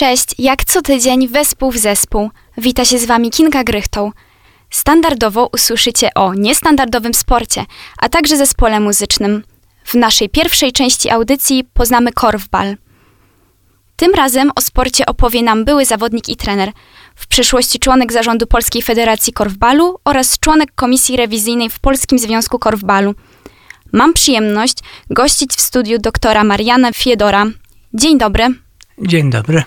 Cześć, jak co tydzień wespół w zespół. Wita się z Wami Kinga Grychtą. Standardowo usłyszycie o niestandardowym sporcie, a także zespole muzycznym. W naszej pierwszej części audycji poznamy korfbal. Tym razem o sporcie opowie nam były zawodnik i trener, w przyszłości członek zarządu Polskiej Federacji Korfbalu oraz członek komisji rewizyjnej w Polskim Związku Korfbalu. Mam przyjemność gościć w studiu doktora Mariana Fiedora. Dzień dobry. Dzień dobry.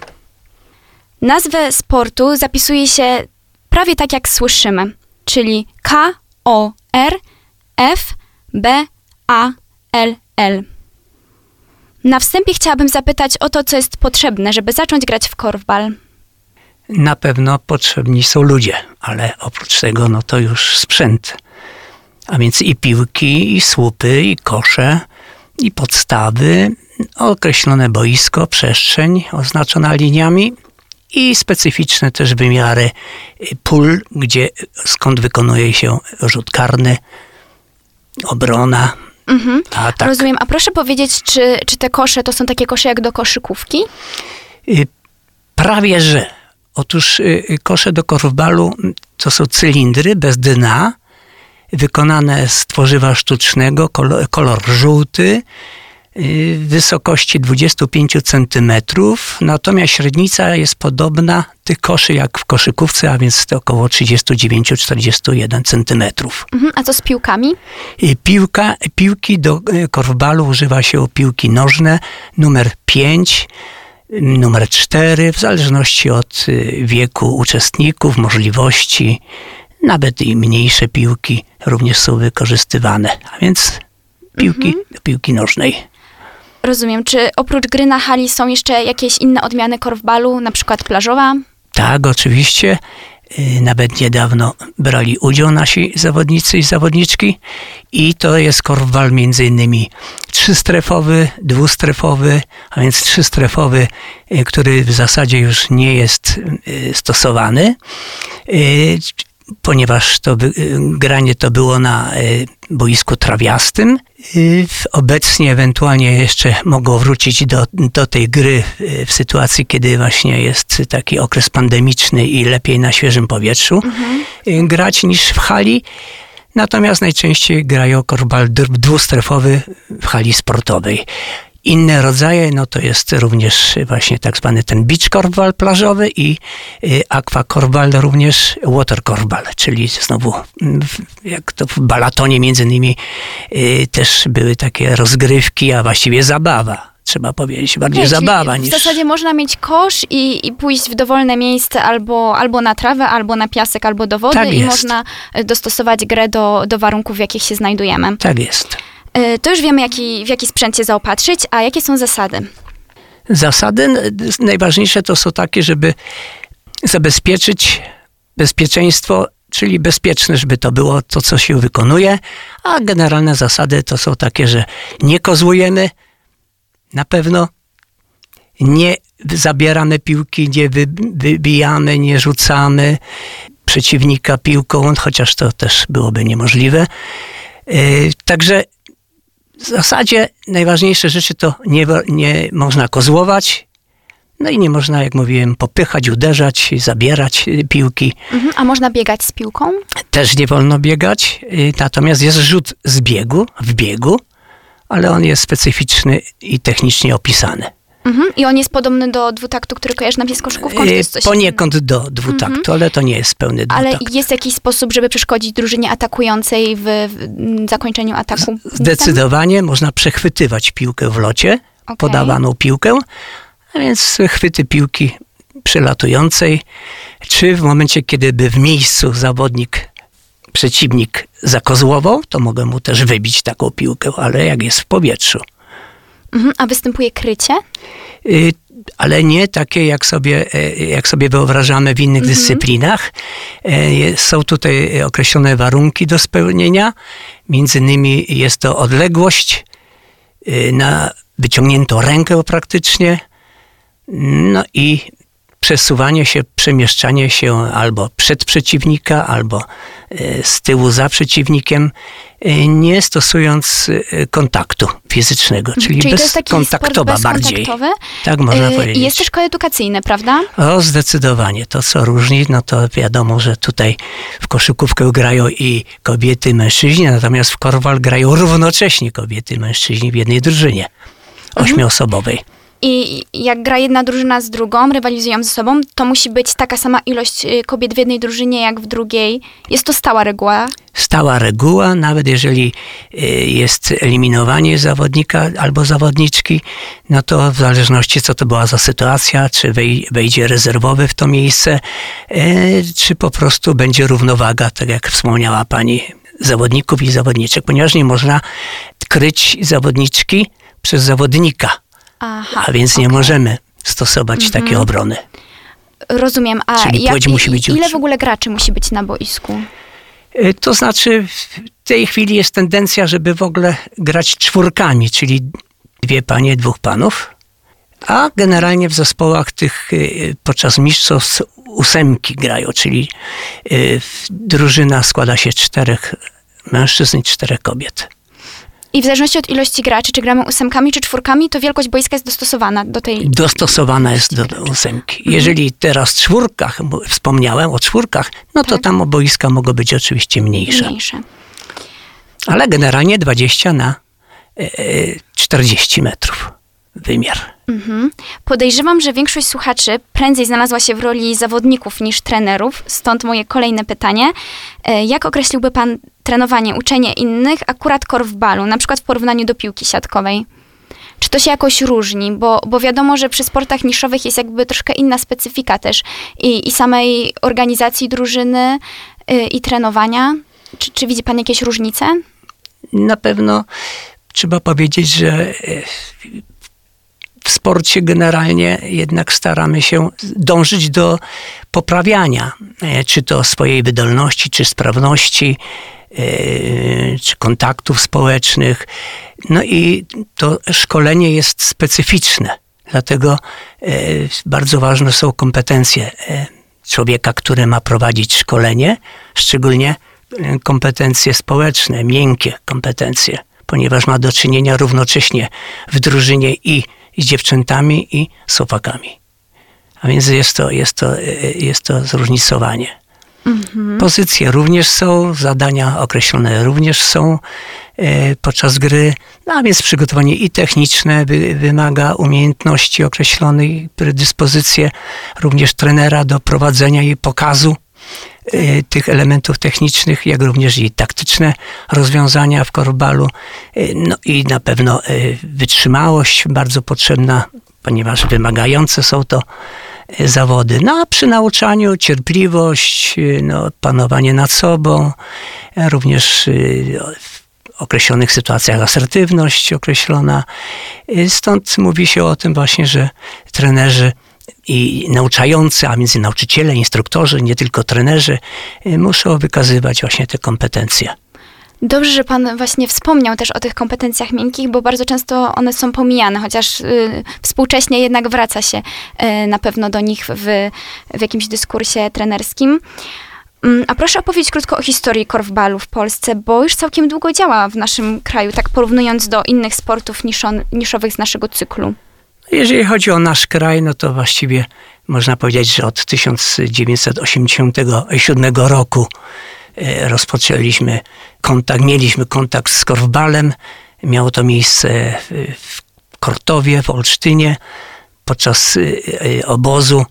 Nazwę sportu zapisuje się prawie tak jak słyszymy, czyli K O R F B A L L. Na wstępie chciałabym zapytać o to, co jest potrzebne, żeby zacząć grać w korfbal. Na pewno potrzebni są ludzie, ale oprócz tego no to już sprzęt. A więc i piłki, i słupy, i kosze, i podstawy, określone boisko, przestrzeń oznaczona liniami i specyficzne też wymiary pól, gdzie, skąd wykonuje się rzut karny, obrona, Mhm. atak. Rozumiem. A proszę powiedzieć, czy, czy te kosze to są takie kosze jak do koszykówki? Y, Prawie że. Otóż y, y, kosze do korfbalu to są cylindry bez dna, wykonane z tworzywa sztucznego, kolor, kolor żółty, wysokości 25 cm, natomiast średnica jest podobna tych koszy jak w koszykówce, a więc to około 39-41 cm. Mhm. A co z piłkami? Y, Piłka, piłki do y, korfbalu używa się piłki nożne numer 5, numer 4, w zależności od y, wieku uczestników, możliwości. Nawet i mniejsze piłki również są wykorzystywane, a więc piłki do piłki nożnej. Rozumiem. Czy oprócz gry na hali są jeszcze jakieś inne odmiany korfbalu, na przykład plażowa? Tak, oczywiście. Y, Nawet niedawno brali udział nasi zawodnicy i zawodniczki i to jest korfbal między innymi trzystrefowy, dwustrefowy, a więc trzystrefowy, y, który w zasadzie już nie jest y, stosowany, ponieważ to y, granie to było na y, boisku trawiastym. Y, Obecnie ewentualnie jeszcze mogą wrócić do, do tej gry w sytuacji, kiedy właśnie jest taki okres pandemiczny i lepiej na świeżym powietrzu y, grać niż w hali. Natomiast najczęściej grają korbal dwustrefowy w hali sportowej. Inne rodzaje, no to jest również właśnie tak zwany ten beach korbal plażowy i y, aqua korbal również water korbal, czyli znowu mm, w- jak to w balatonie między innymi y, też były takie rozgrywki, a właściwie zabawa. Trzeba powiedzieć, bardziej zabawa W niż... zasadzie można mieć kosz i, i pójść w dowolne miejsce albo, albo na trawę, albo na piasek, albo do wody Tak i jest. można e, dostosować grę do, do warunków, w jakich się znajdujemy. Tak jest. E, To już wiemy, jaki, w jaki sprzęt się zaopatrzyć, a jakie są zasady? Zasady najważniejsze to są takie, żeby zabezpieczyć bezpieczeństwo, czyli bezpieczne, żeby to było to, co się wykonuje, a generalne zasady to są takie, że nie kozłujemy na pewno, nie zabieramy piłki, nie wy- wybijamy, nie rzucamy przeciwnika piłką, chociaż to też byłoby niemożliwe. Yy, Także w zasadzie najważniejsze rzeczy to nie, nie można kozłować, no i nie można, jak mówiłem, popychać, uderzać, zabierać y, piłki. Mhm. A można biegać z piłką? Też nie wolno biegać, y, natomiast jest rzut z biegu, w biegu, ale on jest specyficzny i technicznie opisany. Mhm. I on jest podobny do dwutaktu, który kojarzy nam się z koszykówką? czy to Y, jest coś Poniekąd do dwutaktu, ale to nie jest pełny Ale dwutakt. jest jakiś sposób, żeby przeszkodzić drużynie atakującej w, w zakończeniu ataku? Zdecydowanie można przechwytywać piłkę w locie, Okej. podawaną piłkę, a więc chwyty piłki przelatującej, czy w momencie, kiedy by w miejscu zawodnik, przeciwnik zakozłował, to mogę mu też wybić taką piłkę, ale jak jest w powietrzu. Mhm. A występuje krycie? Y, ale nie takie, jak sobie, e, jak sobie wyobrażamy w innych dyscyplinach. E, Są tutaj określone warunki do spełnienia. Między innymi jest to odległość y, na wyciągniętą rękę praktycznie. No i przesuwanie się, przemieszczanie się albo przed przeciwnika, albo e, z tyłu za przeciwnikiem, e, nie stosując e, kontaktu fizycznego, czyli, Czyli bezkontaktowa bardziej. Tak można Y, powiedzieć. Jest też koedukacyjny, prawda? O, zdecydowanie. To, co różni, no to wiadomo, że tutaj w koszykówkę grają i kobiety, i mężczyźni, natomiast w korwal grają równocześnie kobiety i mężczyźni w jednej drużynie ośmioosobowej. I jak gra jedna drużyna z drugą, rywalizują ze sobą, to musi być taka sama ilość y, kobiet w jednej drużynie, jak w drugiej. Jest to stała reguła. Stała reguła, nawet jeżeli y, jest eliminowanie zawodnika albo zawodniczki, no to w zależności co to była za sytuacja, czy wej- wejdzie rezerwowy w to miejsce, y, czy po prostu będzie równowaga, tak jak wspomniała pani, zawodników i zawodniczek, ponieważ nie można kryć zawodniczki przez zawodnika, Aha. a więc nie okej. możemy stosować takiej obrony. Rozumiem. A Czyli jak, musi być ile w ogóle graczy musi być na boisku? Y, To znaczy, w tej chwili jest tendencja, żeby w ogóle grać czwórkami, czyli dwie panie, dwóch panów. A generalnie w zespołach tych y, podczas mistrzostw ósemki grają, czyli y, drużyna składa się z czterech mężczyzn i czterech kobiet. I w zależności od ilości graczy, czy gramy ósemkami, czy czwórkami, to wielkość boiska jest dostosowana do tej... Dostosowana jest do ósemki. Jeżeli teraz czwórkach, wspomniałem o czwórkach, no to Tak. tam boiska mogą być oczywiście mniejsze. Mniejsze. Ale generalnie 20 na e, e, 40 metrów wymiar. Mhm. Podejrzewam, że większość słuchaczy prędzej znalazła się w roli zawodników niż trenerów, stąd moje kolejne pytanie. E, Jak określiłby pan trenowanie, uczenie innych akurat korfbalu, na przykład w porównaniu do piłki siatkowej? Czy to się jakoś różni? Bo, bo wiadomo, że przy sportach niszowych jest jakby troszkę inna specyfika też i, i samej organizacji drużyny y, i trenowania. Czy, czy widzi pan jakieś różnice? Na pewno trzeba powiedzieć, że e, sporcie generalnie jednak staramy się dążyć do poprawiania, e, czy to swojej wydolności, czy sprawności, e, czy kontaktów społecznych. No i to szkolenie jest specyficzne, dlatego e, bardzo ważne są kompetencje człowieka, który ma prowadzić szkolenie, szczególnie kompetencje społeczne, miękkie kompetencje, ponieważ ma do czynienia równocześnie w drużynie i z dziewczętami, i z chłopakami. A więc jest to, jest to, jest to zróżnicowanie. Pozycje również są, zadania określone również są e, podczas gry, no a więc przygotowanie i techniczne wy, wymaga umiejętności określonej, predyspozycje również trenera do prowadzenia i pokazu tych elementów technicznych, jak również i taktyczne rozwiązania w korbalu. E, No i na pewno e, wytrzymałość bardzo potrzebna, ponieważ wymagające są to zawody. No a przy nauczaniu cierpliwość, no, panowanie nad sobą, e, również w określonych sytuacjach asertywność określona. Stąd mówi się o tym właśnie, że trenerzy i nauczający, a między nauczyciele, instruktorzy, nie tylko trenerzy, e, muszą wykazywać właśnie te kompetencje. Dobrze, że pan właśnie wspomniał też o tych kompetencjach miękkich, bo bardzo często one są pomijane, chociaż y, współcześnie jednak wraca się y, na pewno do nich w, w jakimś dyskursie trenerskim. Mm, A proszę opowiedzieć krótko o historii korfbalu w Polsce, bo już całkiem długo działa w naszym kraju, tak porównując do innych sportów niszon, niszowych z naszego cyklu. Jeżeli chodzi o nasz kraj, no to właściwie można powiedzieć, że od 1987 roku e, rozpoczęliśmy kontakt, mieliśmy kontakt z korfbalem. Miało to miejsce w- Kortowie, w Olsztynie. Podczas e, e, obozu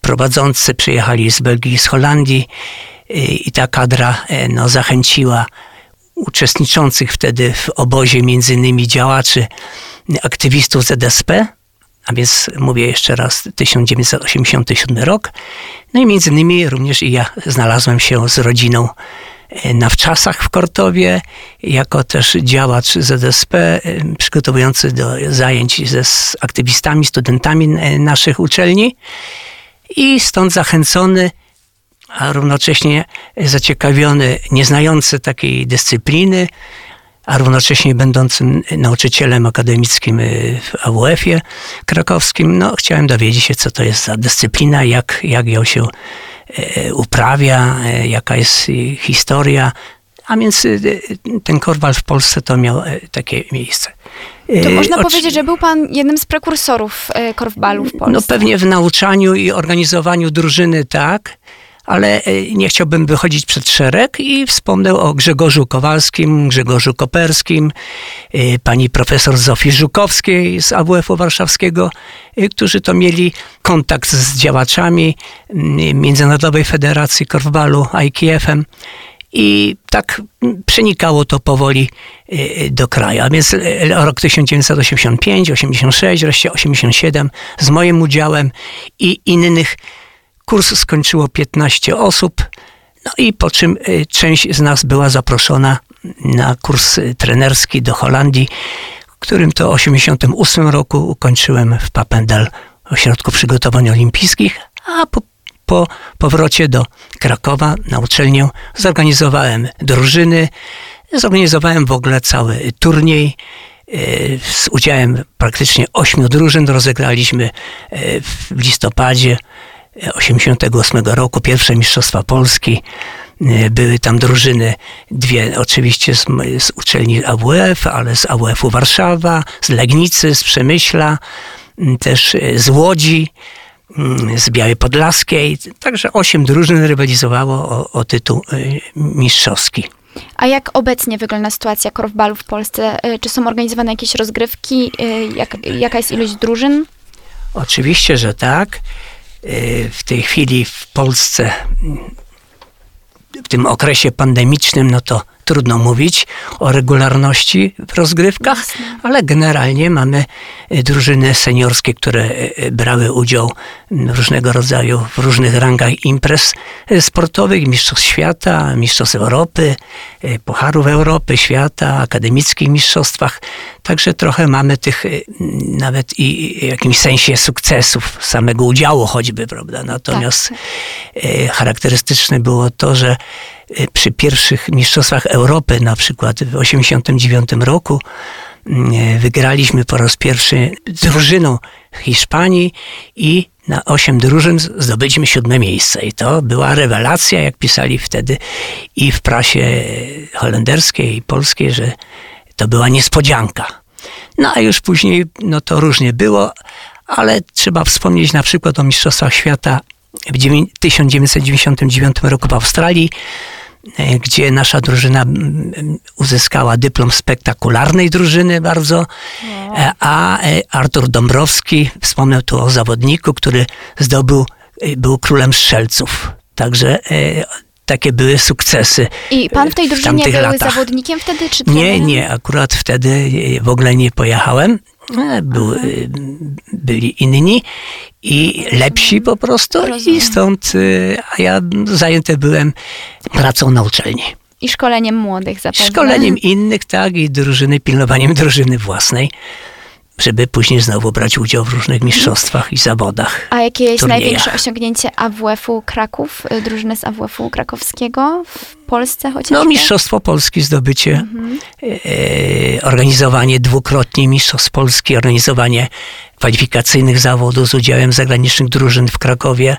prowadzący przyjechali z Belgii z Holandii i ta kadra no, zachęciła uczestniczących wtedy w obozie, między innymi działaczy, aktywistów ZSP, a więc mówię jeszcze raz 1987 rok. No i między innymi również i ja znalazłem się z rodziną e, na wczasach w Kortowie, jako też działacz ZSP, e, przygotowujący do zajęć ze z aktywistami, studentami naszych uczelni. I stąd zachęcony, a równocześnie zaciekawiony, nieznający takiej dyscypliny, a równocześnie będącym nauczycielem akademickim y, w AWF-ie krakowskim, no, chciałem dowiedzieć się, co to jest za dyscyplina, jak, jak ją się e, uprawia, e, jaka jest historia. A więc y, ten korwal w Polsce to miał takie miejsce. To można powiedzieć, że był pan jednym z prekursorów korwbalu w Polsce. No pewnie w nauczaniu i organizowaniu drużyny tak ale e, nie chciałbym wychodzić przed szereg i wspomnę o Grzegorzu Kowalskim, Grzegorzu Koperskim, e, pani profesor Zofii Żukowskiej z AWF-u Warszawskiego, e, którzy to mieli kontakt z działaczami Międzynarodowej Federacji Korfbalu, IKF-em. I tak przenikało to powoli do kraju. A więc rok 1985, 86, wreszcie 87 z moim udziałem i innych Kurs skończyło 15 osób, no i po czym y, część z nas była zaproszona na kurs y, trenerski do Holandii, którym to w 88 roku ukończyłem w Papendal Ośrodku Przygotowań Olimpijskich, a po, po powrocie do Krakowa na uczelnię zorganizowałem drużyny, zorganizowałem w ogóle cały turniej, y, z udziałem praktycznie ośmiu drużyn. Rozegraliśmy w listopadzie 88 roku, pierwsze Mistrzostwa Polski. E, były tam drużyny, dwie oczywiście z, z uczelni AWF, ale z AWF-u Warszawa, z Legnicy, z Przemyśla, też e, z Łodzi, z Białej Podlaskiej. Także osiem drużyn rywalizowało o, o tytuł e, mistrzowski. A jak obecnie wygląda sytuacja korfbalu w Polsce? Czy są organizowane jakieś rozgrywki? Jak, jaka jest ilość drużyn? Oczywiście, że tak. Y, w tej chwili w Polsce w tym okresie pandemicznym, no to trudno mówić o regularności w rozgrywkach, ale generalnie mamy y, drużyny seniorskie, które y, brały udział w różnego rodzaju, w różnych rangach imprez sportowych, mistrzostw świata, mistrzostw Europy, pucharów Europy, świata, akademickich mistrzostwach. Także trochę mamy tych nawet i w jakimś sensie sukcesów, samego udziału choćby, prawda? Natomiast tak. charakterystyczne było to, że Y, przy pierwszych mistrzostwach Europy, na przykład w 1989 roku, y, wygraliśmy po raz pierwszy drużyną Hiszpanii i na osiem drużyn zdobyliśmy siódme miejsce. I to była rewelacja, jak pisali wtedy i w prasie holenderskiej i polskiej, że to była niespodzianka. No a już później, no to różnie było, ale trzeba wspomnieć na przykład o Mistrzostwach Świata w 1999 roku w Australii, e, gdzie nasza drużyna uzyskała dyplom spektakularnej drużyny bardzo, e, a e, Artur Dąbrowski wspomniał tu o zawodniku, który zdobył, był królem strzelców. Także takie były sukcesy. I pan w tej drużynie w był latach. zawodnikiem wtedy, czy trenerem? Nie, nie, akurat wtedy w ogóle nie pojechałem. Był, y, byli inni i lepsi po prostu Rozumiem. i stąd, a ja zajęty byłem pracą na uczelni. I szkoleniem młodych zapewne. Szkoleniem innych, tak, i drużyny, pilnowaniem drużyny własnej żeby później znowu brać udział w różnych mistrzostwach i zawodach. A jakie jest turniejach. największe osiągnięcie AWF-u Kraków, y, drużyny z AWF-u krakowskiego w Polsce chociażby? No, Mistrzostwo Polski, zdobycie, mhm. e, organizowanie dwukrotnie Mistrzostw Polski, organizowanie kwalifikacyjnych zawodów z udziałem zagranicznych drużyn w Krakowie.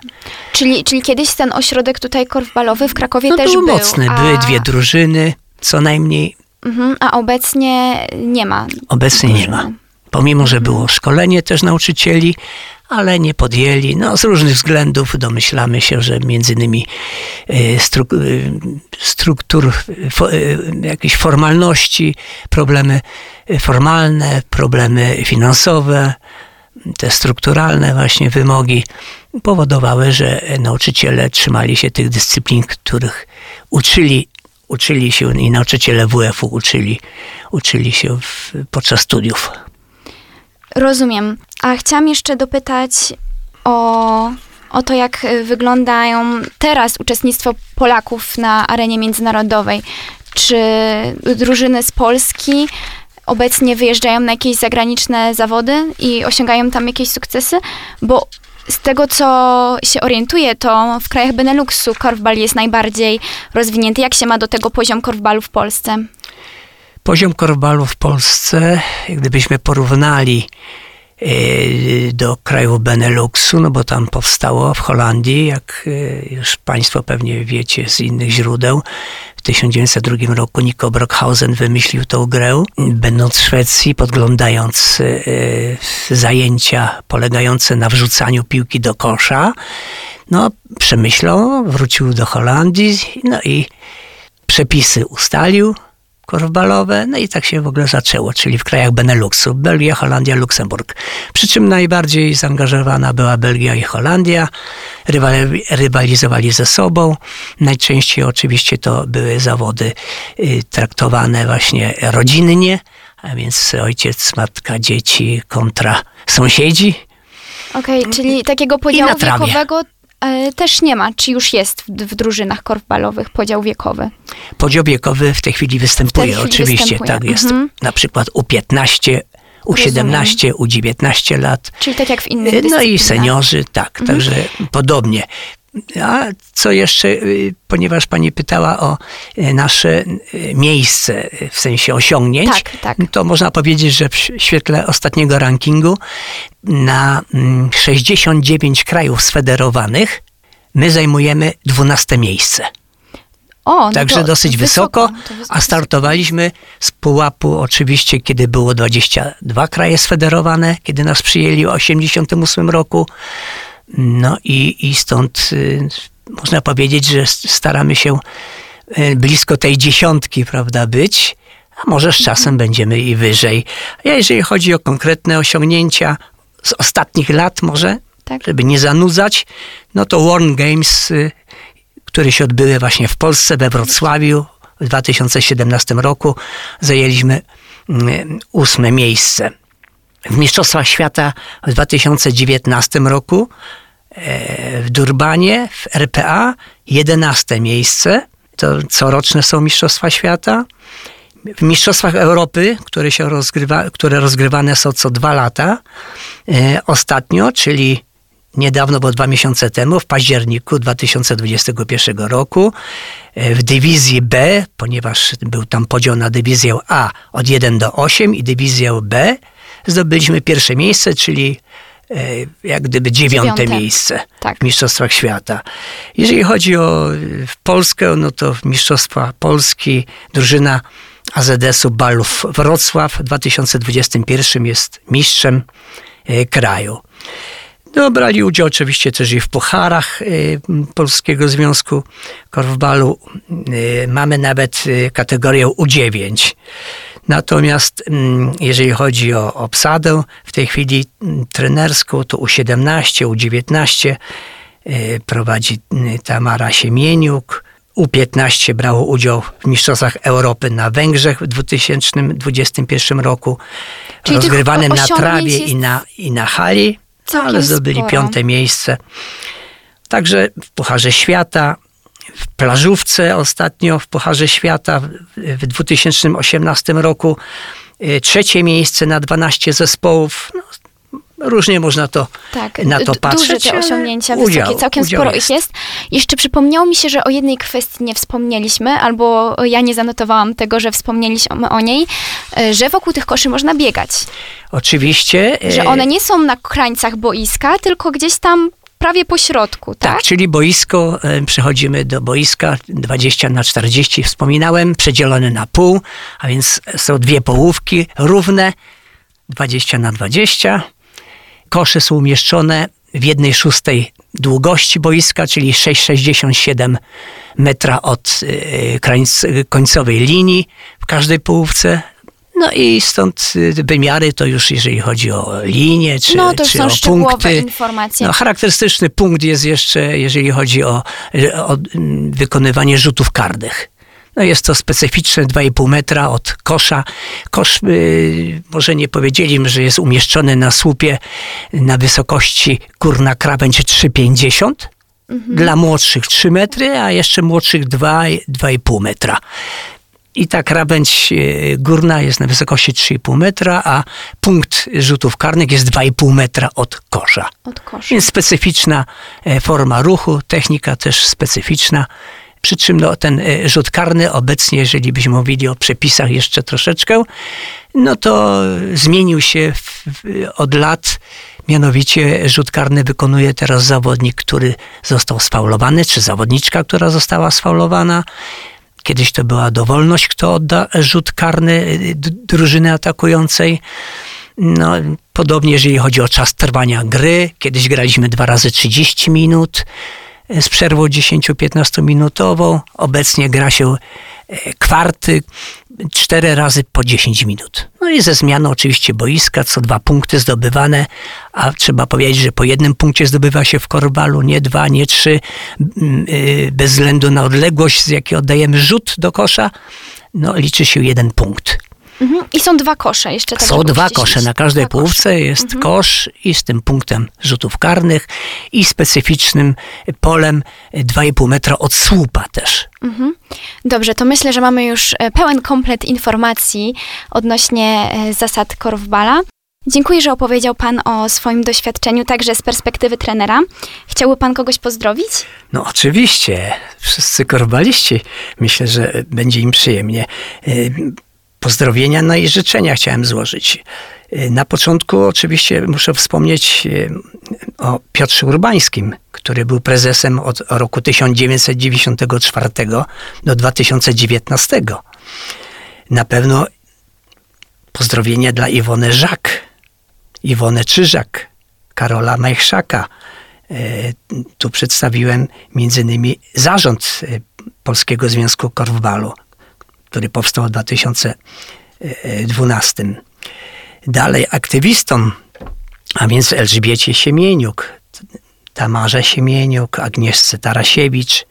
Czyli, czyli kiedyś ten ośrodek tutaj korfbalowy w Krakowie no, też był? mocny, a... były dwie drużyny, co najmniej. Mhm, a obecnie nie ma? Obecnie nie ma pomimo że było szkolenie też nauczycieli, ale nie podjęli. No, z różnych względów domyślamy się, że między innymi e, e, struktur, e, jakieś formalności, problemy formalne, problemy finansowe, te strukturalne właśnie wymogi powodowały, że nauczyciele trzymali się tych dyscyplin, których uczyli, uczyli się i nauczyciele WF-u uczyli, uczyli się w, podczas studiów. Rozumiem. A chciałam jeszcze dopytać o, o to, jak wyglądają teraz uczestnictwo Polaków na arenie międzynarodowej. Czy drużyny z Polski obecnie wyjeżdżają na jakieś zagraniczne zawody i osiągają tam jakieś sukcesy? Bo z tego, co się orientuję, to w krajach Beneluxu korfbal jest najbardziej rozwinięty. Jak się ma do tego poziom korfbalu w Polsce? Poziom korbalu w Polsce, gdybyśmy porównali y, do krajów Beneluxu, no bo tam powstało w Holandii, jak y, już Państwo pewnie wiecie z innych źródeł, w 1902 roku Nico Brockhausen wymyślił tą grę. Będąc w Szwecji, podglądając y, zajęcia polegające na wrzucaniu piłki do kosza, no przemyślał, wrócił do Holandii, no i przepisy ustalił, korfbalowe, no i tak się w ogóle zaczęło, czyli w krajach Beneluxu, Belgia, Holandia, Luksemburg. Przy czym najbardziej zaangażowana była Belgia i Holandia, Rywali, rywalizowali ze sobą. Najczęściej oczywiście to były zawody y, traktowane właśnie rodzinnie, a więc ojciec, matka, dzieci kontra sąsiedzi. Okej, okay, czyli takiego podziału wiekowego też nie ma, czy już jest w, drużynach korfbalowych podział wiekowy? Podział wiekowy w tej chwili występuje, tej chwili oczywiście, występuje. tak jest. Mhm. Na przykład U15, U17, U19 lat. Czyli tak jak w innych No i seniorzy, tak, mhm. także podobnie. A co jeszcze, y, ponieważ pani pytała o y, nasze y, miejsce w sensie osiągnięć, tak, tak. to można powiedzieć, że w świetle ostatniego rankingu na 69 mm, krajów sfederowanych my zajmujemy 12 miejsce. O, no Także dosyć wysoko, wysoko a startowaliśmy z pułapu oczywiście, kiedy było 22 kraje sfederowane, kiedy nas przyjęli w 1988 roku. No i, i stąd y, można powiedzieć, że staramy się y, blisko tej dziesiątki, prawda, być, a może z czasem mhm. będziemy i wyżej. A jeżeli chodzi o konkretne osiągnięcia z ostatnich lat może, tak. żeby nie zanudzać, no to Warn Games, y, które się odbyły właśnie w Polsce, we Wrocławiu w 2017 roku, zajęliśmy ósme miejsce. W Mistrzostwach Świata w 2019 roku e, w Durbanie, w RPA, 11 miejsce. To coroczne są Mistrzostwa Świata. W Mistrzostwach Europy, które, się rozgrywa, które rozgrywane są co dwa lata, e, ostatnio, czyli niedawno, bo dwa miesiące temu, w październiku 2021 roku, e, w dywizji B, ponieważ był tam podział na dywizję A od 1 do 8 i dywizję B, zdobyliśmy pierwsze miejsce, czyli e, jak gdyby dziewiąte, dziewiąte. miejsce tak. w Mistrzostwach Świata. Jeżeli chodzi o e, Polskę, no to w Mistrzostwa Polski drużyna AZS-u Balów Wrocław w 2021 jest mistrzem e, kraju. No, brali udział oczywiście też i w pucharach Polskiego Związku Korfbalu. Mamy nawet kategorię U9. Natomiast mm, jeżeli chodzi o obsadę, w tej chwili mm, trenerską to U17, U19 y, prowadzi y, Tamara Siemieniuk. U15 brało udział w Mistrzostwach Europy na Węgrzech w 2021 roku, Czyli rozgrywanym na trawie i na, i na hali, ale zdobyli sporo. piąte miejsce. Także w Pucharze Świata w plażówce ostatnio w Pucharze Świata w 2018 roku. Y, trzecie miejsce na 12 zespołów. No, różnie można to tak, na to patrzeć. Duże te osiągnięcia, udział, wysokie, całkiem sporo jest. ich jest. Jeszcze przypomniało mi się, że o jednej kwestii nie wspomnieliśmy, albo ja nie zanotowałam tego, że wspomnieliśmy o niej, y, że wokół tych koszy można biegać. Oczywiście. Że one nie są na krańcach boiska, tylko gdzieś tam prawie po środku, tak? Tak, czyli boisko, e, przechodzimy do boiska 20 na 40, wspominałem, przedzielone na pół, a więc są dwie połówki równe, 20 na 20. Kosze są umieszczone w jednej szóstej długości boiska, czyli 6,67 metra od e, końcowej linii w każdej połówce. No i stąd y, wymiary to już jeżeli chodzi o linie czy, no, to czy są o punkty. informacje. No, charakterystyczny punkt jest jeszcze, jeżeli chodzi o, o mm, wykonywanie rzutów karnych. No jest to specyficzne 2,5 metra od kosza. Kosz, yy, może nie powiedzieliśmy, że jest umieszczony na słupie na wysokości górna krawędź 3,50. Mhm. Dla młodszych 3 metry, a jeszcze młodszych 2,5 metra i ta krawędź e, górna jest na wysokości 3,5 metra, a punkt rzutów karnych jest 2,5 metra od kosza. Od kosza. Więc specyficzna e, forma ruchu, technika też specyficzna. Przy czym no, ten e, rzut karny obecnie, jeżeli byśmy mówili o przepisach jeszcze troszeczkę, no to zmienił się w, w, od lat. Mianowicie rzut karny wykonuje teraz zawodnik, który został sfaulowany, czy zawodniczka, która została sfaulowana. Kiedyś to była dowolność, kto odda rzut karny y, drużyny atakującej. No, podobnie jeżeli chodzi o czas trwania gry. Kiedyś graliśmy dwa razy 30 minut z przerwą 10-15 minutową. Obecnie gra się y, kwarty, cztery razy po 10 minut. No i ze zmianą oczywiście boiska, co dwa punkty zdobywane, a trzeba powiedzieć, że po jednym punkcie zdobywa się w korbalu, nie dwa, nie trzy, y, bez względu na odległość, z jakiej oddajemy rzut do kosza, no liczy się jeden punkt. Mhm. I są dwa kosze jeszcze. Tak są dwa kosze. Na każdej dwa połówce kosze. jest mhm. kosz i z tym punktem rzutów karnych i specyficznym polem 2,5 metra od słupa też. Mhm. Dobrze, to myślę, że mamy już e, pełen komplet informacji odnośnie e, zasad korfbala. Dziękuję, że opowiedział Pan o swoim doświadczeniu, także z perspektywy trenera. Chciałby Pan kogoś pozdrowić? No oczywiście, wszyscy korbaliści. Myślę, że będzie im przyjemnie. Pozdrowienia no i życzenia chciałem złożyć. Y, na początku oczywiście muszę wspomnieć y, o Piotrze Urbańskim, który był prezesem od roku 1994 do 2019. Na pewno pozdrowienia dla Iwony Żak, Iwony Czyżak, Karola Majchrzaka. Y, tu przedstawiłem między innymi zarząd Polskiego Związku Korfbalu, który powstał w 2012. Dalej aktywistom, a więc Elżbiecie Siemieniuk, Tamarze Siemieniuk, Agnieszce Tarasiewicz,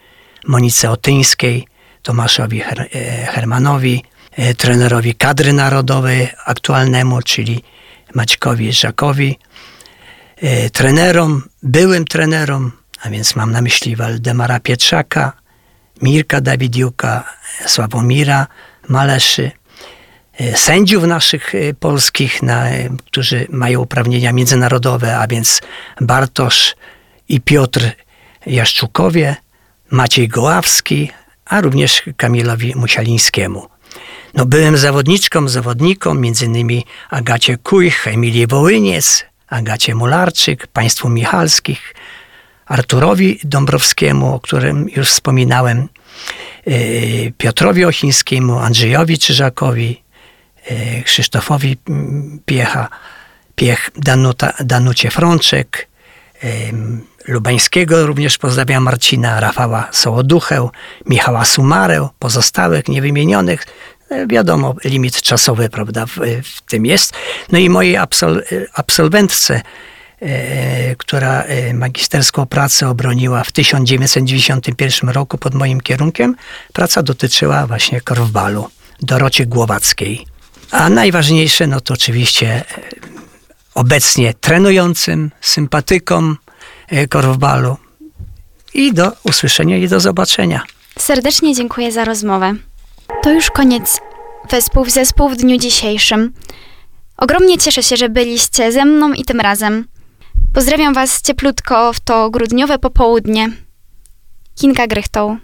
Monice Otyńskiej, Tomaszowi Her e, Hermanowi, e, trenerowi kadry narodowej aktualnemu, czyli Maćkowi Żakowi, e, trenerom, byłym trenerom, a więc mam na myśli Waldemara Pietrzaka, Mirka Dawidiuka, Sławomira Maleszy, e, sędziów naszych e, polskich, na, e, którzy mają uprawnienia międzynarodowe, a więc Bartosz i Piotr Jaszczukowie, Maciej Goławski, a również Kamilowi Musialińskiemu. No, byłem zawodniczką, zawodnikom, między innymi Agacie Kujch, Emilii Wołyniec, Agacie Mularczyk, państwu Michalskich, Arturowi Dąbrowskiemu, o którym już wspominałem, y, Piotrowi Ochińskiemu, Andrzejowi Czyżakowi, y, Krzysztofowi Piecha, Piech, Danuta, Danucie Frączek, y, Lubańskiego również pozdrawiam Marcina, Rafała Sołoducheł, Michała Sumarę, pozostałych niewymienionych. Wiadomo, limit czasowy, prawda, w, w tym jest. No i mojej absol, absolwentce która e, magisterską pracę obroniła w 1991 roku pod moim kierunkiem. Praca dotyczyła właśnie korwbalu, Dorocie Głowackiej. A najważniejsze, no to oczywiście e, obecnie trenującym, sympatykom korwbalu. I do usłyszenia i do zobaczenia. Serdecznie dziękuję za rozmowę. To już koniec wespół w zespół w dniu dzisiejszym. Ogromnie cieszę się, że byliście ze mną i tym razem. Pozdrawiam Was cieplutko w to grudniowe popołudnie. Kinka Grychtą.